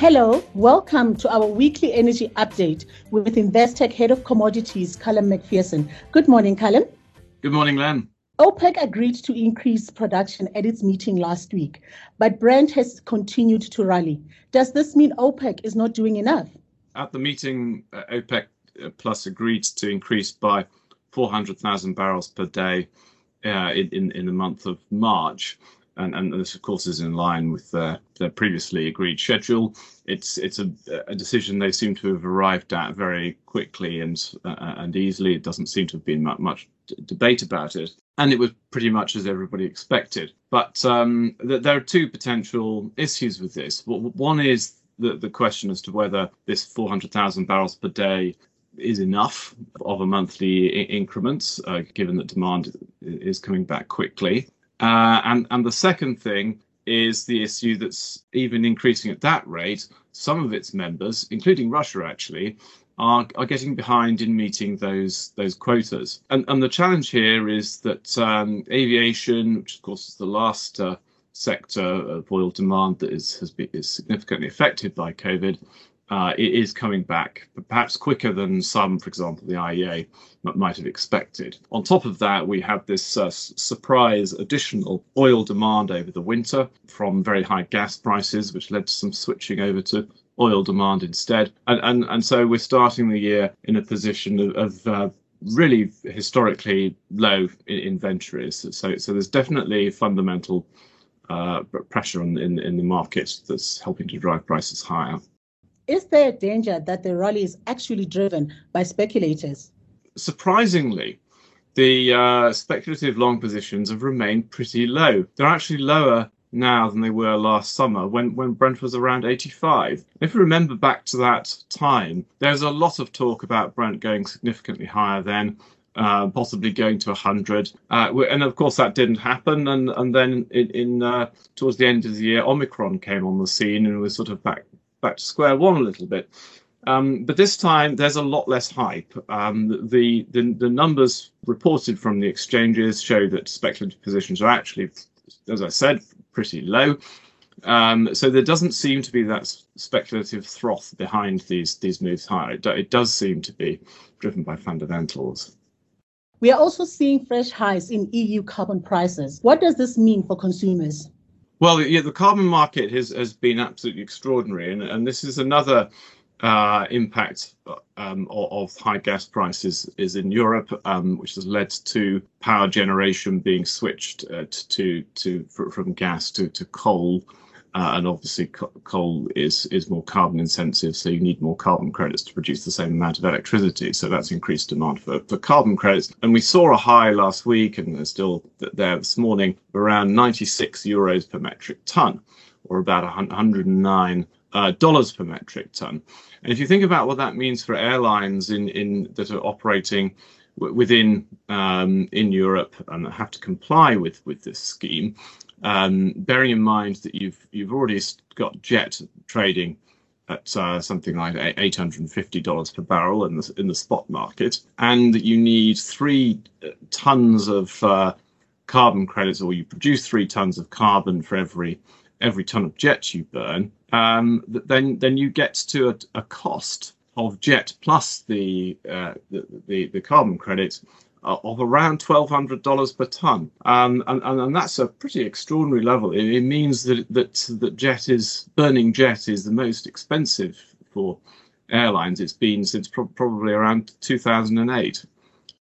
Hello, welcome to our weekly energy update with Investec Head of Commodities, Callum McPherson. Good morning, Callum. Good morning, Len. OPEC agreed to increase production at its meeting last week, but Brent has continued to rally. Does this mean OPEC is not doing enough? At the meeting, uh, OPEC uh, Plus agreed to increase by 400,000 barrels per day uh, in, in, in the month of March and, and this of course is in line with their, their previously agreed schedule. It's it's a, a decision they seem to have arrived at very quickly and uh, and easily. It doesn't seem to have been much, much debate about it, and it was pretty much as everybody expected. But um, th- there are two potential issues with this. One is the, the question as to whether this 400,000 barrels per day is enough of a monthly I- increment, uh, given that demand is coming back quickly. Uh, and, and the second thing is the issue that's even increasing at that rate. Some of its members, including Russia actually, are, are getting behind in meeting those those quotas. And, and the challenge here is that um, aviation, which of course is the last uh, sector of oil demand that is, has been, is significantly affected by COVID, uh, it is coming back, perhaps quicker than some, for example, the IEA might have expected. On top of that, we have this uh, surprise additional oil demand over the winter from very high gas prices, which led to some switching over to oil demand instead. And, and, and so we're starting the year in a position of, of uh, really historically low inventories. So, so there's definitely fundamental uh, pressure on, in, in the market that's helping to drive prices higher. Is there a danger that the rally is actually driven by speculators? Surprisingly, the uh, speculative long positions have remained pretty low. They're actually lower now than they were last summer when, when Brent was around 85. If you remember back to that time, there's a lot of talk about Brent going significantly higher then. Uh, possibly going to 100, uh, and of course that didn't happen. And and then in, in uh, towards the end of the year, Omicron came on the scene and was sort of back back to square one a little bit. Um, but this time there's a lot less hype. Um, the, the, the numbers reported from the exchanges show that speculative positions are actually, as I said, pretty low. Um, so there doesn't seem to be that speculative froth behind these these moves higher. It, it does seem to be driven by fundamentals. We are also seeing fresh highs in EU carbon prices. What does this mean for consumers? Well, yeah, the carbon market has, has been absolutely extraordinary, and, and this is another uh, impact um, of, of, high gas prices is in Europe, um, which has led to power generation being switched uh, to to from gas to to coal uh, and obviously, co- coal is is more carbon intensive, so you need more carbon credits to produce the same amount of electricity. So that's increased demand for, for carbon credits. And we saw a high last week, and there's still there this morning, around 96 euros per metric ton, or about 109 uh, dollars per metric ton. And if you think about what that means for airlines in in that are operating within um, in Europe and have to comply with with this scheme, um, bearing in mind that you've you've already got jet trading at uh, something like eight hundred and fifty dollars per barrel in the in the spot market, and that you need three uh, tons of uh, carbon credits, or you produce three tons of carbon for every every ton of jet you burn, um, then then you get to a, a cost of jet plus the, uh, the, the the carbon credits of around $1,200 per ton. Um, and, and, and, that's a pretty extraordinary level. It, it, means that, that, that jet is, burning jet is the most expensive for airlines. It's been since pro- probably around 2008.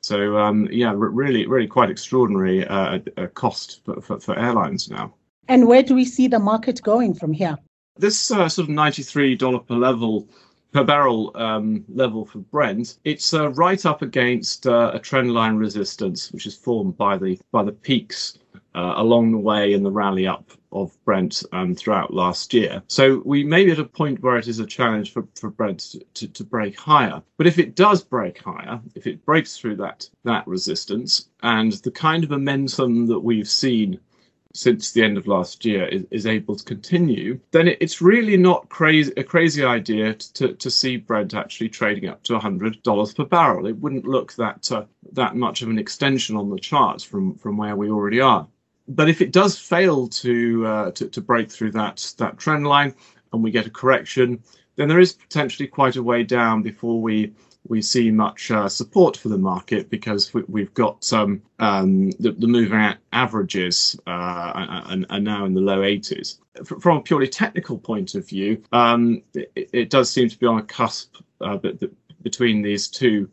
So um, yeah, really, really quite extraordinary uh, cost for, for, for, airlines now. And where do we see the market going from here? This uh, sort of $93 per level per barrel um, level for Brent, it's uh, right up against uh, a trendline resistance, which is formed by the by the peaks uh, along the way in the rally up of Brent um, throughout last year. So we may be at a point where it is a challenge for, for Brent to, to break higher. But if it does break higher, if it breaks through that that resistance and the kind of momentum that we've seen since the end of last year is, is able to continue, then it, it's really not crazy a crazy idea to, to see Brent actually trading up to $100 per barrel. It wouldn't look that uh, that much of an extension on the charts from from where we already are. But if it does fail to uh, to, to break through that that trend line, and we get a correction, then there is potentially quite a way down before we we see much uh, support for the market because we, have got um, um, the, the, moving averages uh, are, are, now in the low 80s. From a purely technical point of view, um, it, it, does seem to be on a cusp uh, between these two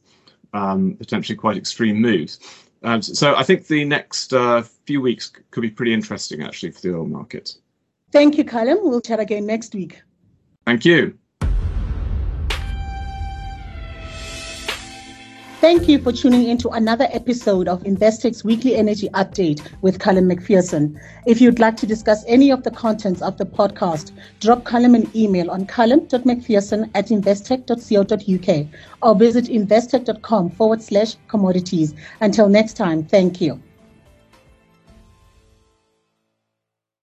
um, potentially quite extreme moves. Um, so I think the next uh, few weeks could be pretty interesting actually for the oil market. Thank you, Callum. We'll chat again next week. Thank you. Thank you for tuning in to another episode of Investec's Weekly Energy Update with Callum McPherson. If you'd like to discuss any of the contents of the podcast, drop Callum an email on callum.mcpherson at investec.co.uk or visit investec.com forward slash commodities. Until next time, thank you.